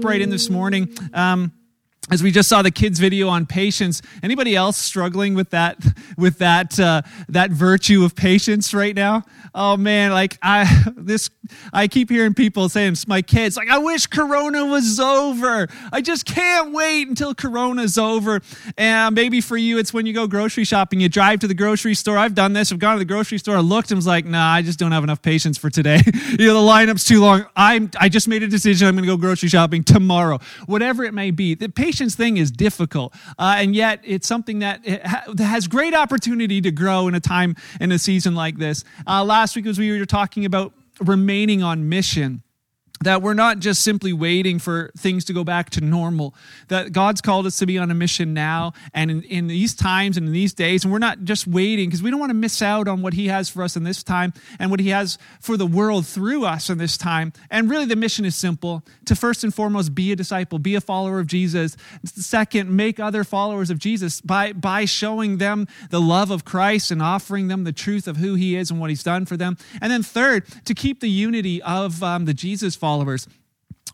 jump right in this morning. Um, as we just saw the kids video on patience anybody else struggling with that with that uh, that virtue of patience right now oh man like i this i keep hearing people saying my kids like i wish corona was over. I just can't wait until corona's over. And maybe for you it's when you go grocery shopping you drive to the grocery store. I've done this. I've gone to the grocery store I looked and was like nah i just don't have enough patience for today. You know the lineup's too long. I'm i just made a decision i'm going to go grocery shopping tomorrow. Whatever it may be the patience thing is difficult uh, and yet it's something that, has great opportunity to grow in a time in a season like this. Uh, last week as we were talking about remaining on mission that we're not just simply waiting for things to go back to normal that god's called us to be on a mission now and in, in these times and in these days. And we're not just waiting because we don't want to miss out on what he has for us in this time and what he has for the world through us in this time. And really the mission is simple. To first and foremost be a disciple be a follower of jesus. Second make other followers of jesus by by showing them the love of christ and offering them the truth of who he is and what he's done for them. And then third to keep the unity of um, the jesus followers followers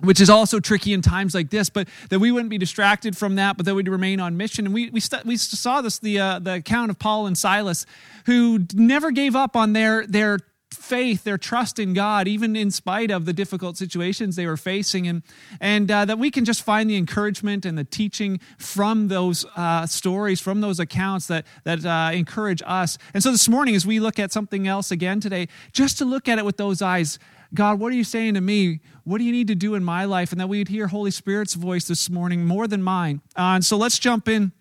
which is also tricky in times like this, but that we wouldn't be distracted from that, but that we'd remain on mission. And we, we, st- we saw this, the, uh, the account of Paul and Silas, who never gave up on their, their faith, their trust in God, even in spite of the difficult situations they were facing, and, and uh, that we can just find the encouragement and the teaching from those uh, stories, from those accounts that, that uh, encourage us. And so this morning, as we look at something else again today, just to look at it with those eyes, God, what are you saying to me? What do you need to do in my life? And that we would hear Holy Spirit's voice this morning more than mine. Uh, and so let's jump in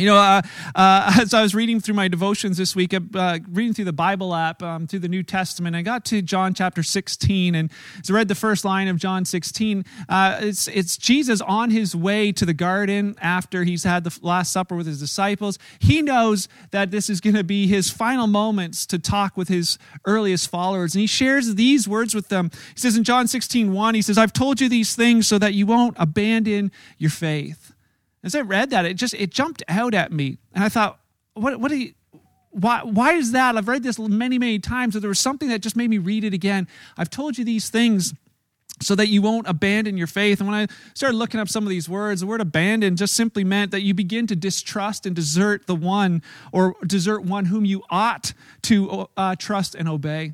you know, uh, uh, as I was reading through my devotions this week, uh, reading through the Bible app, um, through the New Testament, I got to John chapter 16, and as I read the first line of John 16, uh, it's, it's Jesus on his way to the garden after he's had the Last Supper with his disciples. He knows that this is going to be his final moments to talk with his earliest followers, and he shares these words with them. He says in John 16, 1, he says, I've told you these things so that you won't abandon your faith. As I read that, it just it jumped out at me, and I thought, what what do you? Why, why is that? I've read this many, many times, but there was something that just made me read it again. I've told you these things so that you won't abandon your faith. And when I started looking up some of these words, the word abandon just simply meant that you begin to distrust and desert the one or desert one whom you ought to uh, trust and obey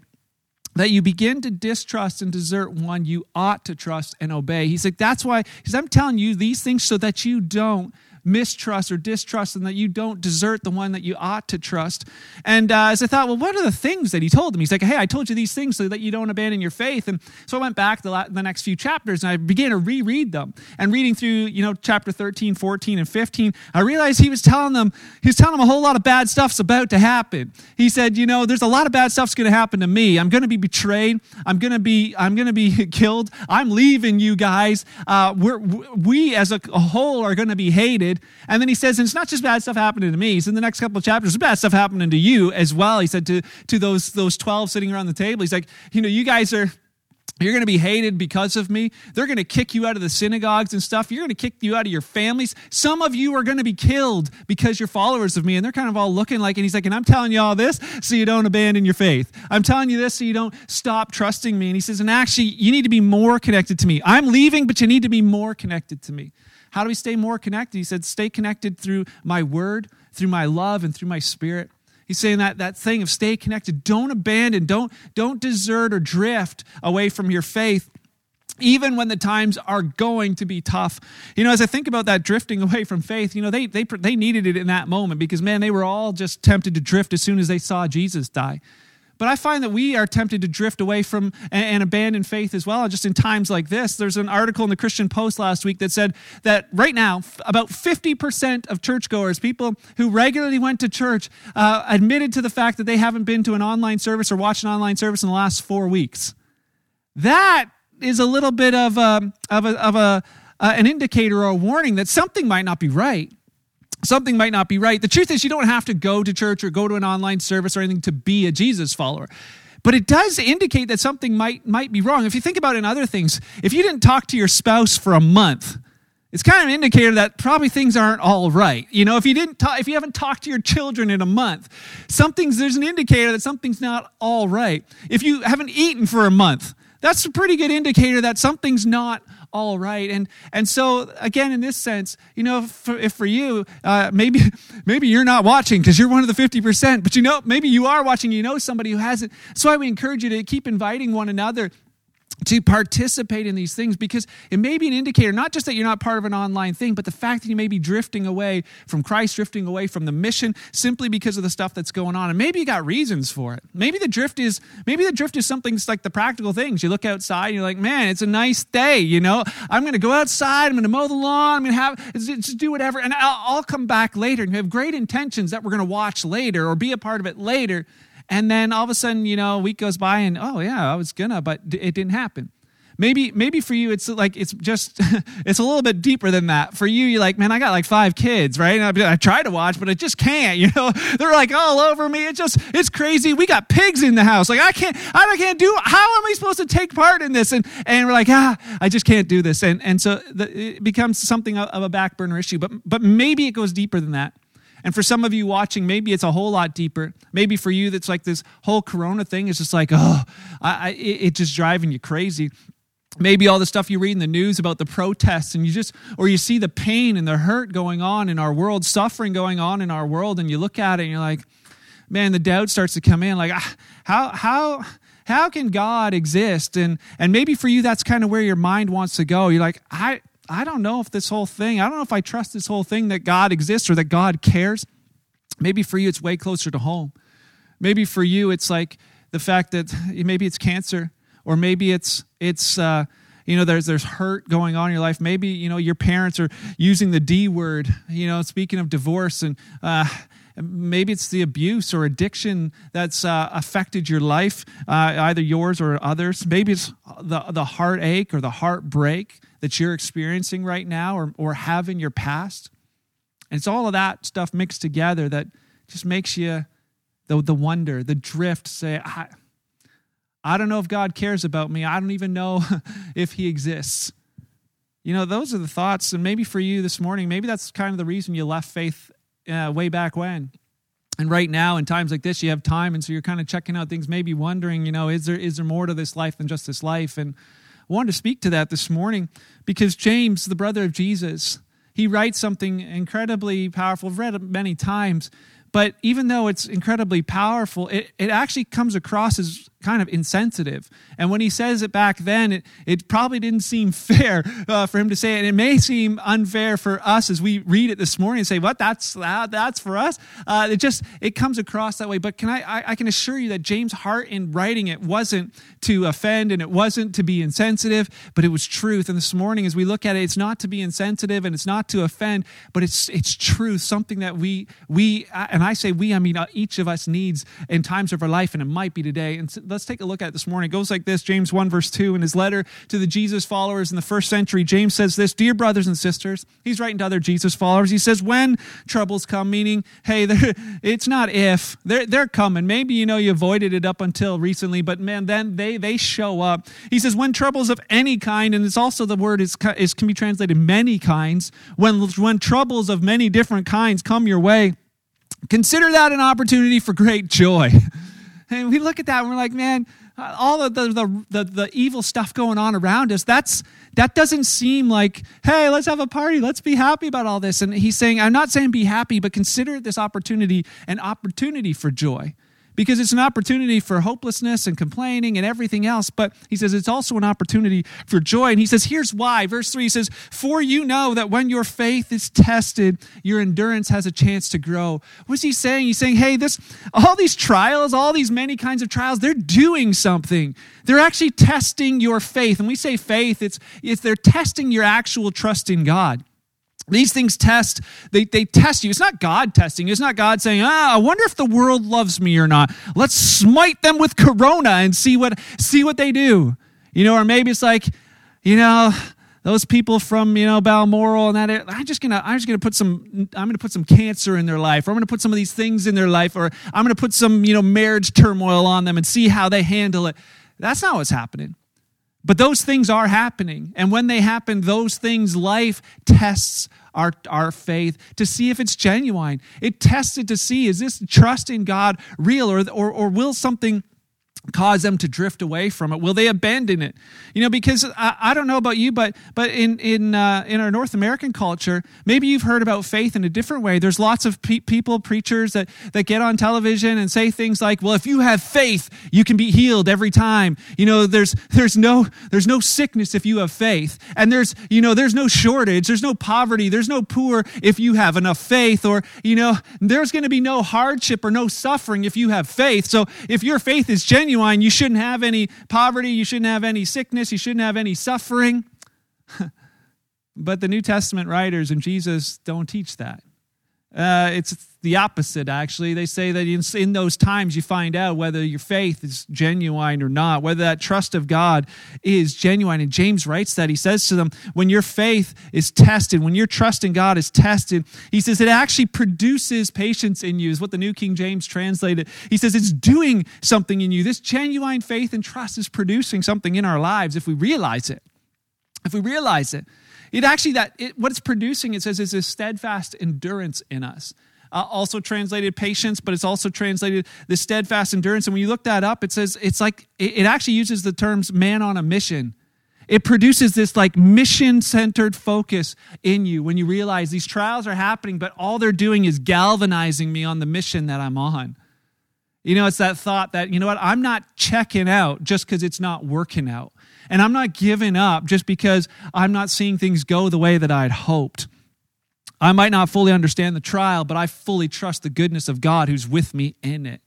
that you begin to distrust and desert one you ought to trust and obey. He's like, that's why, because I'm telling you these things so that you don't mistrust or distrust and that you don't desert the one that you ought to trust. And uh, as I thought, well, what are the things that he told them? He's like, hey, I told you these things so that you don't abandon your faith. And so I went back the, la- the next few chapters and I began to reread them. And reading through, you know, chapter 13, 14, and 15, I realized he was telling them, he was telling them a whole lot of bad stuff's about to happen. He said, you know, there's a lot of bad stuff's going to happen to me. I'm going to be betrayed. I'm going to be, I'm going to be killed. I'm leaving you guys. Uh, we're, we as a, a whole are going to be hated. And then he says, and it's not just bad stuff happening to me. He's in the next couple of chapters, bad stuff happening to you as well. He said to, to those, those 12 sitting around the table, he's like, you know, you guys are, you're going to be hated because of me. They're going to kick you out of the synagogues and stuff. You're going to kick you out of your families. Some of you are going to be killed because you're followers of me. And they're kind of all looking like, and he's like, and I'm telling you all this so you don't abandon your faith. I'm telling you this so you don't stop trusting me. And he says, and actually, you need to be more connected to me. I'm leaving, but you need to be more connected to me. How do we stay more connected? He said, stay connected through my word, through my love, and through my spirit. He's saying that, that thing of stay connected. Don't abandon, don't, don't desert or drift away from your faith even when the times are going to be tough. You know, as I think about that drifting away from faith, you know, they, they, they needed it in that moment because, man, they were all just tempted to drift as soon as they saw Jesus die. But I find that we are tempted to drift away from and, abandon faith as well, just in times like this. There's an article in the Christian Post last week that said that right now, about 50% of churchgoers, people who regularly went to church, uh, admitted to the fact that they haven't been to an online service or watched an online service in the last four weeks. That is a little bit of, a, um, of, a, of a, uh, an indicator or a warning that something might not be right something might not be right. The truth is, you don't have to go to church or go to an online service or anything to be a Jesus follower. But it does indicate that something might, might be wrong. If you think about it in other things, if you didn't talk to your spouse for a month, it's kind of an indicator that probably things aren't all right. You know, if you didn't talk, if you haven't talked to your children in a month, something's there's an indicator that something's not all right. If you haven't eaten for a month, that's a pretty good indicator that something's not all right. And and so again, in this sense, you know, for, if for you, uh, maybe maybe you're not watching because you're one of the fifty percent, but you know, maybe you are watching. You know somebody who hasn't. That's why we encourage you to keep inviting one another to participate in these things because it may be an indicator not just that you're not part of an online thing but the fact that you may be drifting away from christ drifting away from the mission simply because of the stuff that's going on. And maybe you got reasons for it. Maybe the drift is maybe the drift is something like the practical things. You look outside and you're like man it's a nice day you know? I'm to go outside i'm to mow the lawn i'm to have just do whatever and I'll, I'll come back later and you have great intentions that we're to watch later or be a part of it later and then all of a sudden, you know, a week goes by and, oh, yeah, I was gonna, but it didn't happen. Maybe, maybe for you, it's like, it's just, it's a little bit deeper than that. For you, you're like, man, I got like five kids, right? And I, I try to watch, but I just can't, you know? They're like all over me. It just, it's crazy. We got pigs in the house. Like, I can't, I can't do, how am I supposed to take part in this? And, and we're like, ah, I just can't do this. And, and so the, it becomes something of a back burner issue, but, but maybe it goes deeper than that. And for some of you watching, maybe it's a whole lot deeper. Maybe for you, that's like this whole Corona thing is just like, oh, I, I, it's just driving you crazy. Maybe all the stuff you read in the news about the protests, and you just, or you see the pain and the hurt going on in our world, suffering going on in our world, and you look at it and you're like, man, the doubt starts to come in. Like, ah, how, how, how can God exist? And and maybe for you, that's kind of where your mind wants to go. You're like, I I don't know if this whole thing, I don't know if I trust this whole thing that God exists or that God cares. Maybe for you, it's way closer to home. Maybe for you, it's like the fact that maybe it's cancer, or maybe it's, it's, uh, you know there's there's hurt going on in your life maybe you know your parents are using the d word you know speaking of divorce and uh, maybe it's the abuse or addiction that's uh, affected your life uh, either yours or others maybe it's the, the heartache or the heartbreak that you're experiencing right now or, or have in your past. And it's all of that stuff mixed together that just makes you the, the wonder, the drift, say, I, I don't know if God cares about me. I don't even know if He exists. You know, those are the thoughts. And maybe for you this morning, maybe that's kind of the reason you left faith uh, way back when. And right now, in times like this, you have time, and so you're kind of checking out things, maybe wondering, you know, is there is there more to this life than just this life? And I wanted to speak to that this morning because James, the brother of Jesus, he writes something incredibly powerful. I've read it many times, but even though it's incredibly powerful, it, it actually comes across as kind of insensitive. And when he says it back then, it, it probably didn't seem fair uh, for him to say it. And it may seem unfair for us as we read it this morning and say, what, that's, that, that's for us? Uh, it just, it comes across that way. But can I, I, I can assure you that James' heart in writing it wasn't to offend and it wasn't to be insensitive, but it was truth. And this morning, as we look at it, it's not to be insensitive and it's not to offend, but it's, it's truth, something that we, we, and I say we, I mean uh, each of us needs in times of our life, and it might be today. And let's take a look at it this morning. It goes like this James 1, verse 2, in his letter to the Jesus followers in the first century, James says this Dear brothers and sisters, he's writing to other Jesus followers. He says, When troubles come, meaning, hey, it's not if, they're, they're coming. Maybe, you know, you avoided it up until recently, but man, then they, they show up. He says, When troubles of any kind, and it's also the word is, is can be translated many kinds, when, when troubles of many different kinds come your way, consider that an opportunity for great joy. And we look at that and we're like, man, all of the, the, the, the, evil stuff going on around us, that's, that doesn't seem like, hey, let's have a party. Let's be happy about all this. And he's saying, I'm not saying be happy, but consider this opportunity an opportunity for joy because it's an opportunity for hopelessness and complaining and everything else. But he says it's also an opportunity for joy. And he says, here's why. Verse 3 says, For you know that when your faith is tested, your endurance has a chance to grow. What's he saying? He's saying, hey, this all these trials, all these many kinds of trials, they're doing something. They're actually testing your faith. And we say faith, it's, it's they're testing your actual trust in God these things test they, they test you. It's not god testing it's not god saying ah i wonder if the world loves me or not. Let's smite them with corona and see what see what they do. You know or maybe it's like you know those people from you know balmoral and that i'm just gonna i'm just gonna put some i'm gonna put some cancer in their life or i'm gonna put some of these things in their life or i'm gonna put some you know marriage turmoil on them and see how they handle it. That's not what's happening but those things are happening. And when they happen, those things, life tests our, our faith to see if it's genuine. It tests it to see is this trust in God real or, or, or will something cause them to drift away from it? Will they abandon it? You know, because I, I don't know about you, but but in in uh, in our North American culture, maybe you've heard about faith in a different way. There's lots of pe- people, preachers that that get on television and say things like, "Well, if you have faith, you can be healed every time." You know, there's there's no there's no sickness if you have faith, and there's you know there's no shortage, there's no poverty, there's no poor if you have enough faith, or you know there's going to be no hardship or no suffering if you have faith. So if your faith is genuine genuine, you shouldn't have any poverty, you shouldn't have any sickness, you shouldn't have any suffering. but the New Testament writers and Jesus don't teach that. Uh, it's the opposite, actually. They say that in, in, those times you find out whether your faith is genuine or not, whether that trust of God is genuine. And James writes that. He says to them, when your faith is tested, when your trust in God is tested, he says it actually produces patience in you, is what the New King James translated. He says it's doing something in you. This genuine faith and trust is producing something in our lives if we realize it. If we realize it. It actually that it, what it's producing, it says, is a steadfast endurance in us. Uh, also translated patience, but it's also translated the steadfast endurance. And when you look that up, it says it's like it, it actually uses the terms man on a mission. It produces this like mission centered focus in you when you realize these trials are happening, but all they're doing is galvanizing me on the mission that I'm on. You know, it's that thought that, you know what, I'm not checking out just because it's not working out. And I'm not giving up just because I'm not seeing things go the way that I'd hoped. I might not fully understand the trial, but I fully trust the goodness of God who's with me in it.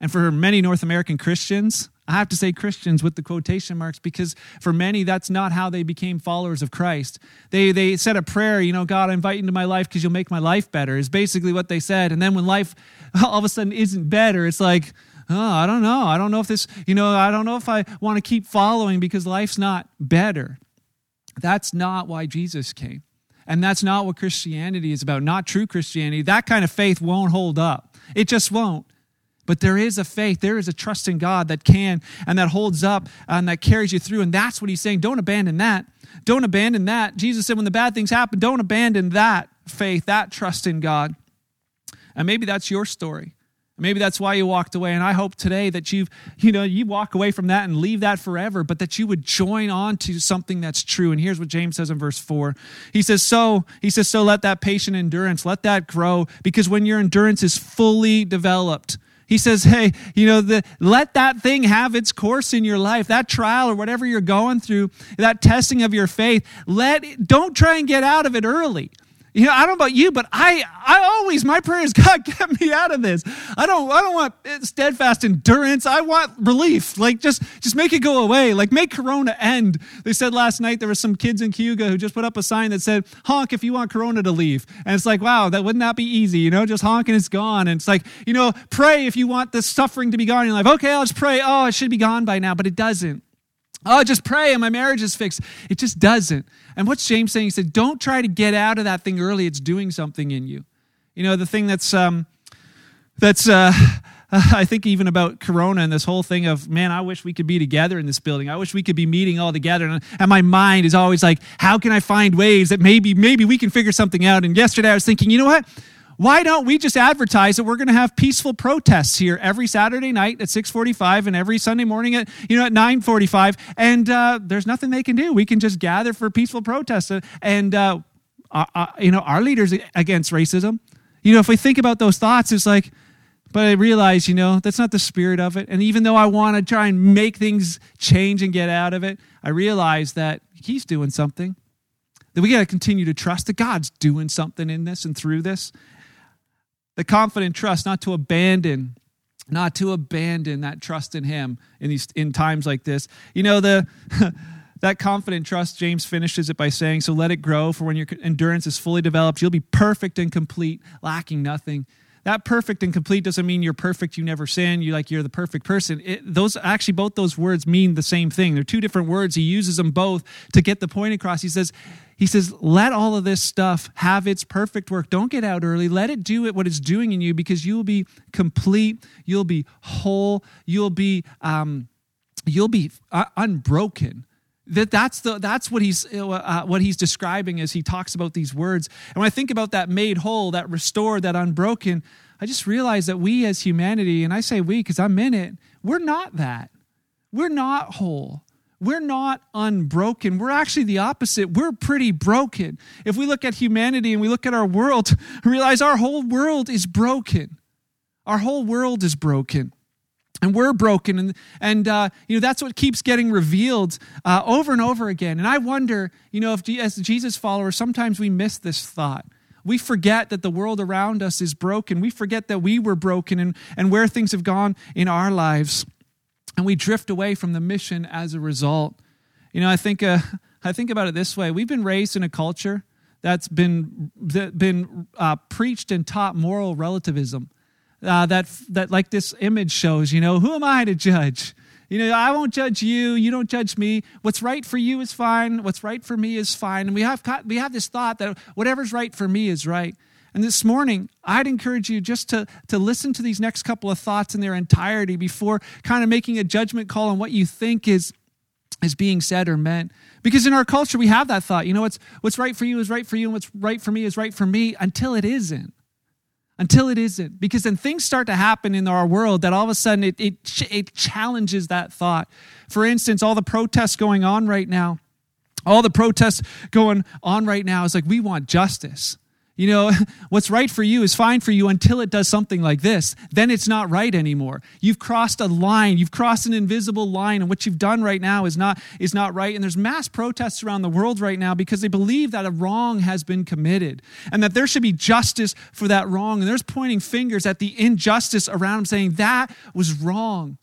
And for many North American Christians, I have to say Christians with the quotation marks because for many, that's not how they became followers of Christ. They, they said a prayer, you know, God, I invite you into my life because you'll make my life better, is basically what they said. And then when life all of a sudden isn't better, it's like, oh, I don't know. I don't know if this, you know, I don't know if I want to keep following because life's not better. That's not why Jesus came. And that's not what Christianity is about, not true Christianity. That kind of faith won't hold up. It just won't. But there is a faith, there is a trust in God that can and that holds up and that carries you through. And that's what he's saying. Don't abandon that. Don't abandon that. Jesus said, when the bad things happen, don't abandon that faith, that trust in God. And maybe that's your story. Maybe that's why you walked away. And I hope today that you've, you know, you walk away from that and leave that forever, but that you would join on to something that's true. And here's what James says in verse four. He says, so, he says, so let that patient endurance, let that grow, because when your endurance is fully developed, he says, hey, you know, the, let that thing have its course in your life, that trial or whatever you're going through, that testing of your faith. Let, don't try and get out of it early. You know, I don't know about you, but I, I always my prayer is God get me out of this. I don't, I don't want steadfast endurance. I want relief. Like just, just make it go away. Like make Corona end. They said last night there were some kids in Cayuga who just put up a sign that said honk if you want Corona to leave. And it's like wow, that wouldn't that be easy? You know, just honk and it's gone. And it's like you know, pray if you want the suffering to be gone in your life. Okay, I'll just pray. Oh, it should be gone by now, but it doesn't. Oh, just pray and my marriage is fixed. It just doesn't. And what's James saying? He said, don't try to get out of that thing early. It's doing something in you. You know, the thing that's, um, that's, uh, I think even about Corona and this whole thing of, man, I wish we could be together in this building. I wish we could be meeting all together. And, and my mind is always like, how can I find ways that maybe, maybe we can figure something out? And yesterday I was thinking, you know what? Why don't we just advertise that we're going to have peaceful protests here every Saturday night at 6:45 and every Sunday morning at you know at 9:45 and uh, there's nothing they can do. We can just gather for peaceful protests and uh, uh, uh, you know our leaders against racism. You know if we think about those thoughts, it's like. But I realize, you know, that's not the spirit of it. And even though I want to try and make things change and get out of it, I realize that He's doing something that we got to continue to trust that God's doing something in this and through this the confident trust not to abandon not to abandon that trust in him in these in times like this. You know the that confident trust james finishes it by saying so let it grow for when your endurance is fully developed you'll be perfect and complete lacking nothing that perfect and complete doesn't mean you're perfect you never sin you like you're the perfect person. It, those actually both those words mean the same thing. They're two different words. He uses them both to get the point across. He says he says let all of this stuff have its perfect work. Don't get out early. Let it do it what it's doing in you because you will be complete. You'll be whole. You'll be um, you'll be uh, unbroken that that's the that's what he's uh, what he's describing as he talks about these words and when i think about that made whole that restored that unbroken I just realize that we as humanity, and I say we because I'm in it, we're not that. We're not whole. We're not unbroken. We're actually the opposite. We're pretty broken. If we look at humanity and we look at our world, realize our whole world is broken. Our whole world is broken and we're broken and and uh, you know that's what keeps getting revealed uh, over and over again. And i wonder you know if as jesus followers sometimes we miss this thought. We forget that the world around us is broken. We forget that we were broken and, and where things have gone in our lives. And we drift away from the mission as a result. You know i think uh, i think about it this way. We've been raised in a culture that's been that been uh, preached and taught moral relativism uh, that that like this image shows. You know, who am I to judge? You know, I won't judge you. You don't judge me. What's right for you is fine. What's right for me is fine. And we have we have this thought that whatever's right for me is right. And this morning, I'd encourage you just to, to listen to these next couple of thoughts in their entirety before kind of making a judgment call on what you think is, is being said or meant. Because in our culture, we have that thought. You know, what's, what's right for you is right for you, and what's right for me is right for me until it isn't until it isn't. Because then things start to happen in our world that all of a sudden it, it, it challenges that thought. For instance, all the protests going on right now, all the protests going on right now is like, we want justice. You know, what's right for you is fine for you until it does something like this. Then it's not right anymore. You've crossed a line. You've crossed an invisible line, and what you've done right now is not is not right. And there's mass protests around the world right now because they believe that a wrong has been committed and that there should be justice for that wrong. And there's pointing fingers at the injustice around them, saying that was wrong.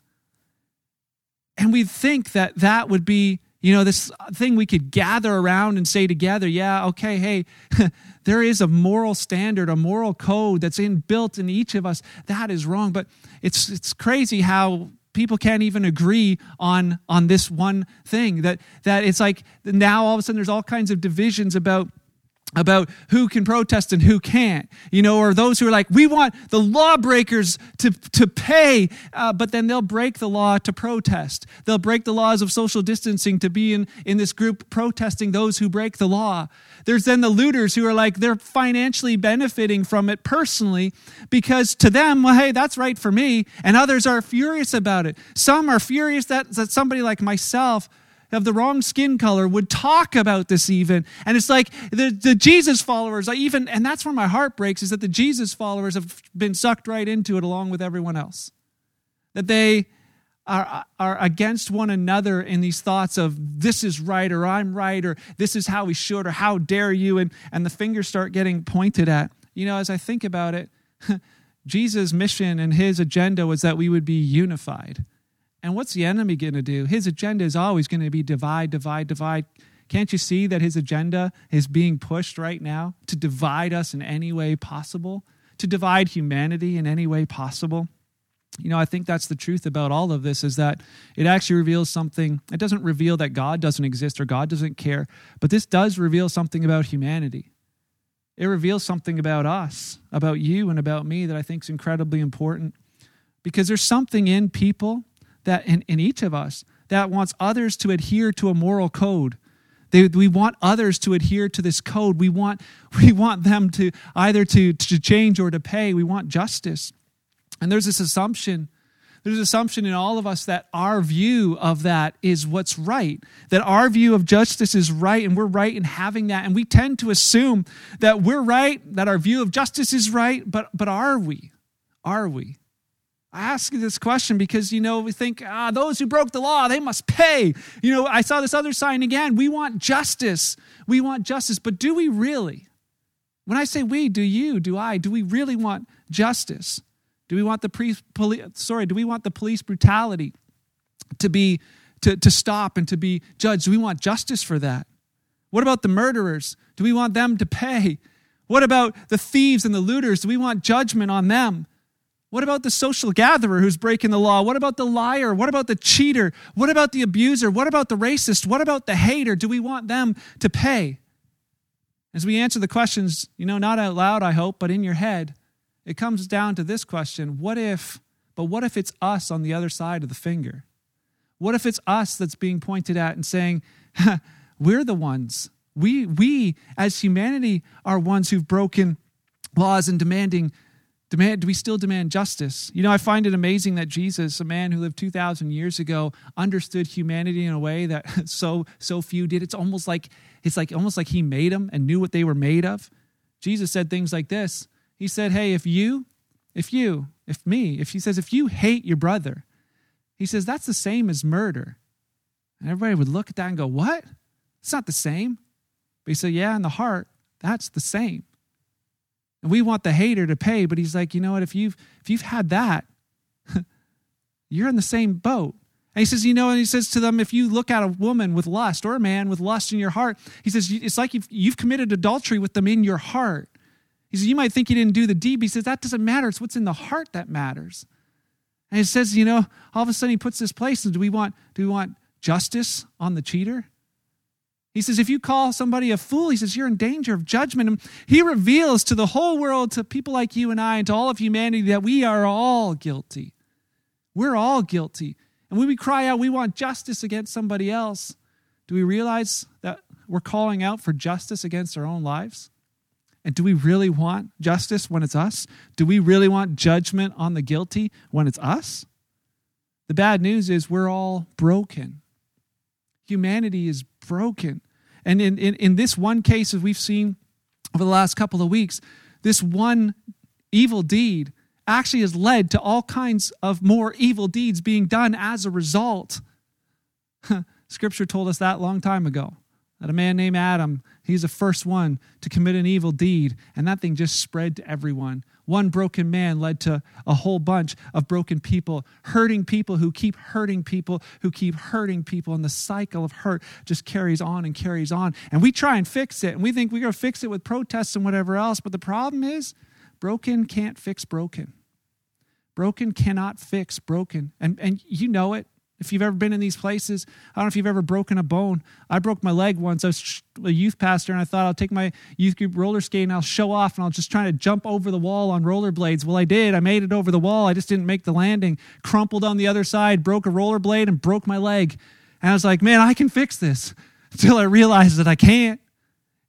And we think that that would be you know, this thing we could gather around and say together, yeah, okay, hey, there is a moral standard, a moral code that's inbuilt in each of us. That is wrong. But it's it's crazy how people can't even agree on on this one thing. That that it's like now all of a sudden there's all kinds of divisions about about who can protest and who can't, you know, or those who are like, we want the lawbreakers to, to pay, uh, but then they'll break the law to protest. They'll break the laws of social distancing to be in, in this group protesting those who break the law. There's then the looters who are like, they're financially benefiting from it personally because to them, well, hey, that's right for me. And others are furious about it. Some are furious that, that somebody like myself of the wrong skin color would talk about this even. And it's like the, the jesus followers I even and that's where my heart breaks is that the jesus followers have been sucked right into it along with everyone else. That they are, are against one another in these thoughts of this is right or i'm right or this is how we should or how dare you and, and the fingers start getting pointed at. You know as i think about it jesus mission and his agenda was that we would be unified and what's the enemy going to do? His agenda is always going to be divide, divide, divide. Can't you see that his agenda is being pushed right now to divide us in any way possible, to divide humanity in any way possible? You know, I think that's the truth about all of this is that it actually reveals something. It doesn't reveal that God doesn't exist or God doesn't care, but this does reveal something about humanity. It reveals something about us, about you, and about me that I think is incredibly important because there's something in people that in, in each of us that wants others to adhere to a moral code. They, we want others to adhere to this code. We want, we want them to either to, to change or to pay. We want justice. And there's this assumption there's an assumption in all of us that our view of that is what's right, that our view of justice is right, and we're right in having that. And we tend to assume that we're right, that our view of justice is right, but, but are we? Are we? I ask you this question because, you know, we think, ah, those who broke the law, they must pay. You know, I saw this other sign again. We want justice. We want justice. But do we really? When I say we, do you, do I, do we really want justice? Do we want the pre- police, sorry, do we want the police brutality to be, to, to stop and to be judged? Do we want justice for that? What about the murderers? Do we want them to pay? What about the thieves and the looters? Do we want judgment on them? What about the social gatherer who's breaking the law? What about the liar? What about the cheater? What about the abuser? What about the racist? What about the hater? Do we want them to pay? As we answer the questions, you know, not out loud, I hope, but in your head, it comes down to this question What if, but what if it's us on the other side of the finger? What if it's us that's being pointed at and saying, We're the ones. We, we, as humanity, are ones who've broken laws and demanding Demand, do we still demand justice? You know, I find it amazing that Jesus, a man who lived 2,000 years ago, understood humanity in a way that so so few did. It's almost like it's like almost like he made them and knew what they were made of. Jesus said things like this. He said, "Hey, if you, if you, if me, if he says if you hate your brother, he says that's the same as murder." And everybody would look at that and go, "What? It's not the same." But he said, "Yeah, in the heart, that's the same." And we want the hater to pay, but he's like, you know what? If you've if you've had that, you're in the same boat. And he says, you know, and he says to them, if you look at a woman with lust or a man with lust in your heart, he says, it's like you've, you've committed adultery with them in your heart. He says, you might think you didn't do the deed, he says, that doesn't matter. It's what's in the heart that matters. And he says, you know, all of a sudden he puts this place, and do we want, do we want justice on the cheater? He says, if you call somebody a fool, he says, you're in danger of judgment. And he reveals to the whole world, to people like you and I, and to all of humanity, that we are all guilty. We're all guilty. And when we cry out, we want justice against somebody else, do we realize that we're calling out for justice against our own lives? And do we really want justice when it's us? Do we really want judgment on the guilty when it's us? The bad news is we're all broken. Humanity is broken. And in, in, in this one case, as we've seen over the last couple of weeks, this one evil deed actually has led to all kinds of more evil deeds being done as a result. Scripture told us that long time ago that a man named Adam, he's the first one to commit an evil deed, and that thing just spread to everyone. One broken man led to a whole bunch of broken people, hurting people who keep hurting people, who keep hurting people. And the cycle of hurt just carries on and carries on. And we try and fix it. And we think we're going to fix it with protests and whatever else. But the problem is, broken can't fix broken. Broken cannot fix broken. And, and you know it. If you've ever been in these places, I don't know if you've ever broken a bone. I broke my leg once. I was a youth pastor, and I thought I'll take my youth group roller skate and I'll show off, and I'll just try to jump over the wall on rollerblades. Well, I did. I made it over the wall. I just didn't make the landing. Crumpled on the other side, broke a rollerblade, and broke my leg. And I was like, man, I can fix this. Until I realized that I can't.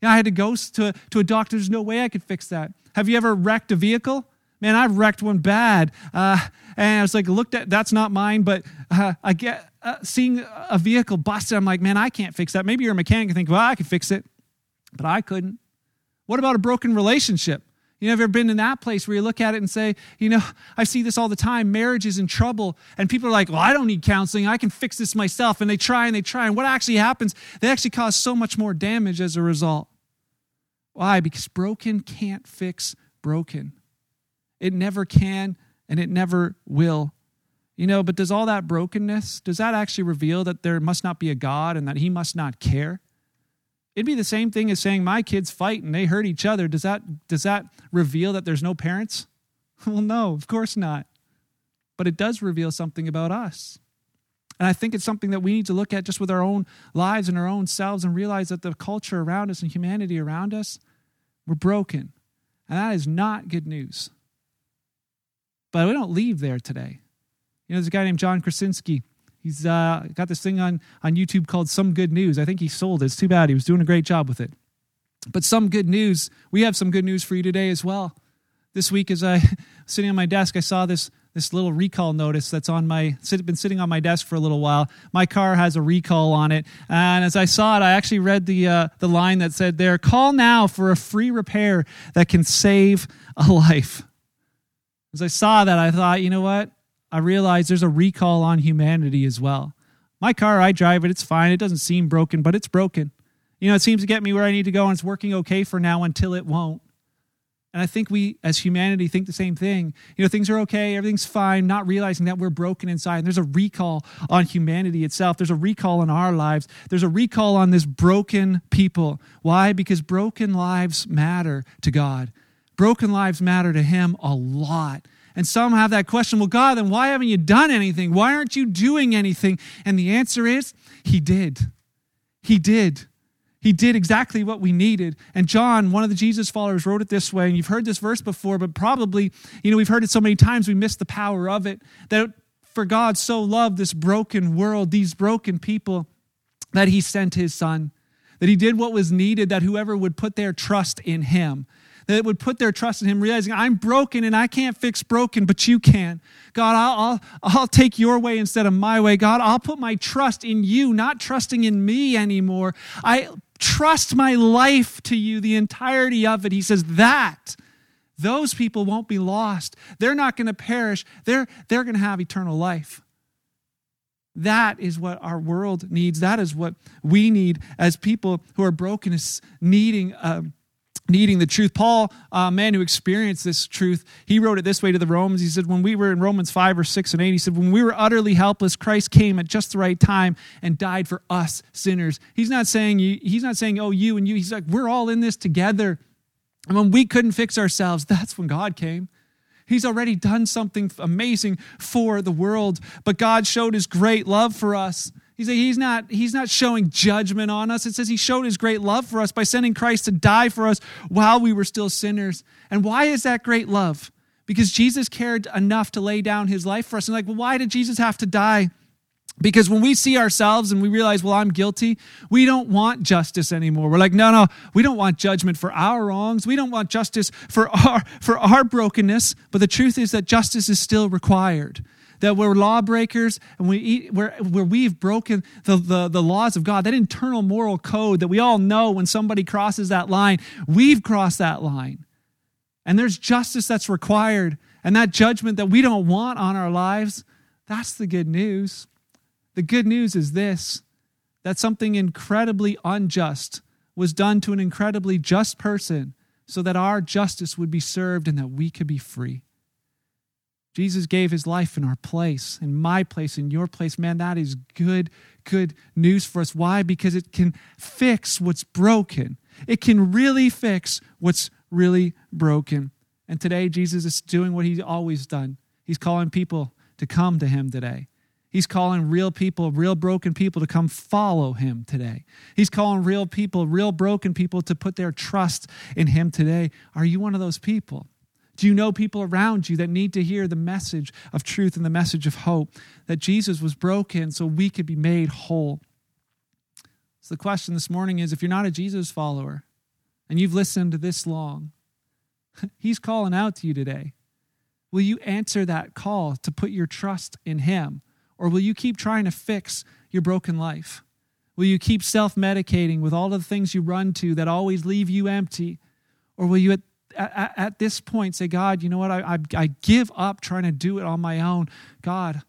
I had to go to, to a doctor. There's no way I could fix that. Have you ever wrecked a vehicle? Man, I've wrecked one bad. Uh, and I was like, looked at, that's not mine, but uh, I get uh, seeing a vehicle busted. I'm like, man, I can't fix that. Maybe you're a mechanic and think, well, I can fix it, but I couldn't. What about a broken relationship? You ever been in that place where you look at it and say, you know, I see this all the time. Marriage is in trouble. And people are like, well, I don't need counseling. I can fix this myself. And they try and they try. And what actually happens, they actually cause so much more damage as a result. Why? Because broken can't fix broken. It never can and it never will. You know, but does all that brokenness, does that actually reveal that there must not be a God and that he must not care? It'd be the same thing as saying my kids fight and they hurt each other. Does that does that reveal that there's no parents? Well, no, of course not. But it does reveal something about us. And I think it's something that we need to look at just with our own lives and our own selves and realize that the culture around us and humanity around us, we're broken. And that is not good news. But we don't leave there today. You know, there's a guy named John Krasinski. He's uh, got this thing on, on YouTube called Some Good News. I think he sold it. It's too bad. He was doing a great job with it. But some good news. We have some good news for you today as well. This week, as I sitting on my desk, I saw this this little recall notice that's on my been sitting on my desk for a little while. My car has a recall on it, and as I saw it, I actually read the uh, the line that said there: "Call now for a free repair that can save a life." As I saw that, I thought, you know what? I realized there's a recall on humanity as well. My car, I drive it, it's fine. It doesn't seem broken, but it's broken. You know, it seems to get me where I need to go, and it's working okay for now until it won't. And I think we, as humanity, think the same thing. You know, things are okay, everything's fine, not realizing that we're broken inside. And there's a recall on humanity itself. There's a recall on our lives. There's a recall on this broken people. Why? Because broken lives matter to God. Broken lives matter to him a lot. And some have that question, well, God, then why haven't you done anything? Why aren't you doing anything? And the answer is, He did. He did. He did exactly what we needed. And John, one of the Jesus followers, wrote it this way. And you've heard this verse before, but probably, you know, we've heard it so many times we miss the power of it. That for God so loved this broken world, these broken people, that He sent His Son. That He did what was needed, that whoever would put their trust in Him, that would put their trust in Him, realizing I'm broken and I can't fix broken, but you can. God, I'll, I'll, I'll take your way instead of my way. God, I'll put my trust in you, not trusting in me anymore. I trust my life to you, the entirety of it. He says that those people won't be lost. They're not going to perish. They're, they're going to have eternal life. That is what our world needs. That is what we need as people who are broken, is needing. Um, needing the truth. Paul, a man who experienced this truth, he wrote it this way to the Romans. He said, When we were in Romans 5 or 6 and 8, he said, When we were utterly helpless, Christ came at just the right time and died for us sinners. He's not saying he's not saying, oh, you and you. He's like, we're all in this together. And when we couldn't fix ourselves, that's when God came. He's already done something amazing for the world, but God showed his great love for us. He's, he's, not, he's not showing judgment on us. It says he showed his great love for us by sending Christ to die for us while we were still sinners. And why is that great love? Because Jesus cared enough to lay down his life for us. And like, well, why did Jesus have to die? Because when we see ourselves and we realize, well, I'm guilty, we don't want justice anymore. We're like, no, no, we don't want judgment for our wrongs. We don't want justice for our, for our brokenness. But the truth is that justice is still required. That we're lawbreakers and we eat, where, where we've broken the, the, the laws of God, that internal moral code that we all know when somebody crosses that line, we've crossed that line. And there's justice that's required. And that judgment that we don't want on our lives, that's the good news. The good news is this that something incredibly unjust was done to an incredibly just person so that our justice would be served and that we could be free. Jesus gave his life in our place, in my place, in your place. Man, that is good, good news for us. Why? Because it can fix what's broken. It can really fix what's really broken. And today, Jesus is doing what he's always done. He's calling people to come to him today. He's calling real people, real broken people to come follow him today. He's calling real people, real broken people to put their trust in him today. Are you one of those people? Do you know people around you that need to hear the message of truth and the message of hope that Jesus was broken so we could be made whole? So the question this morning is if you're not a Jesus follower and you've listened this long, he's calling out to you today. Will you answer that call to put your trust in him? Or will you keep trying to fix your broken life? Will you keep self medicating with all of the things you run to that always leave you empty? Or will you, at, at, at this point, say, God, you know what? I, I, I give up trying to do it on my own. God,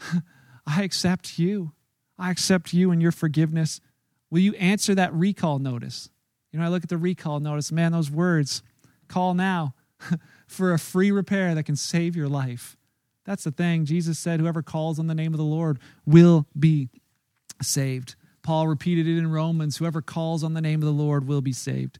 I accept you. I accept you and your forgiveness. Will you answer that recall notice? You know, I look at the recall notice, man, those words, call now for a free repair that can save your life. That's the thing. Jesus said, Whoever calls on the name of the Lord will be saved. Paul repeated it in Romans whoever calls on the name of the Lord will be saved.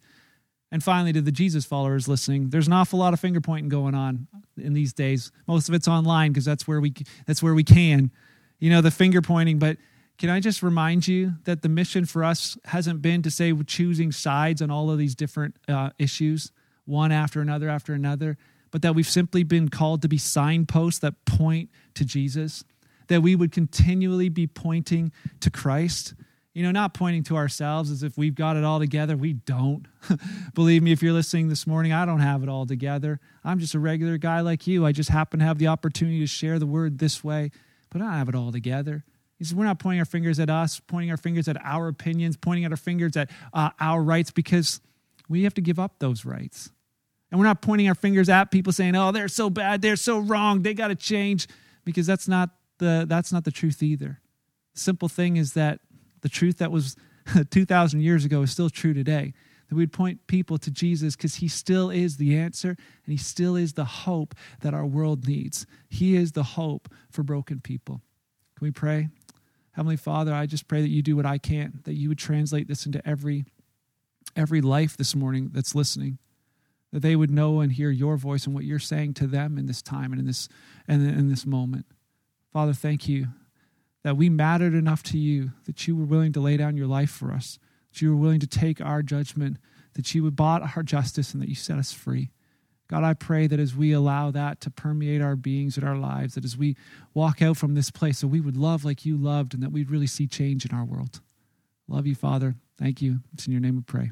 And finally, to the Jesus followers listening, there's an awful lot of finger pointing going on in these days. Most of it's online because that's where we that's where we can, you know, the finger pointing. But can I just remind you that the mission for us hasn't been to say we're choosing sides on all of these different uh, issues, one after another after another but that we've simply been called to be signposts that point to Jesus, that we would continually be pointing to Christ. You know, not pointing to ourselves as if we've got it all together. We don't. Believe me, if you're listening this morning, I don't have it all together. I'm just a regular guy like you. I just happen to have the opportunity to share the word this way, but I don't have it all together. He says, We're not pointing our fingers at us, pointing our fingers at our opinions, pointing at our fingers at uh, our rights, because we have to give up those rights. And we're not pointing our fingers at people saying, "Oh, they're so bad, they're so wrong, they got to change," because that's not the that's not the truth either. The simple thing is that the truth that was 2000 years ago is still true today. That we'd point people to Jesus because he still is the answer and he still is the hope that our world needs. He is the hope for broken people. Can we pray? Heavenly Father, I just pray that you do what I can't, that you would translate this into every every life this morning that's listening that they would know and hear your voice and what you're saying to them in this time and in this and in this moment. Father, thank you that we mattered enough to you that you were willing to lay down your life for us, that you were willing to take our judgment, that you would bought our justice and that you set us free. God, I pray that as we allow that to permeate our beings and our lives, that as we walk out from this place, that we would love like you loved and that we'd really see change in our world. Love you, Father. Thank you. It's in your name we pray.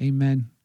Amen.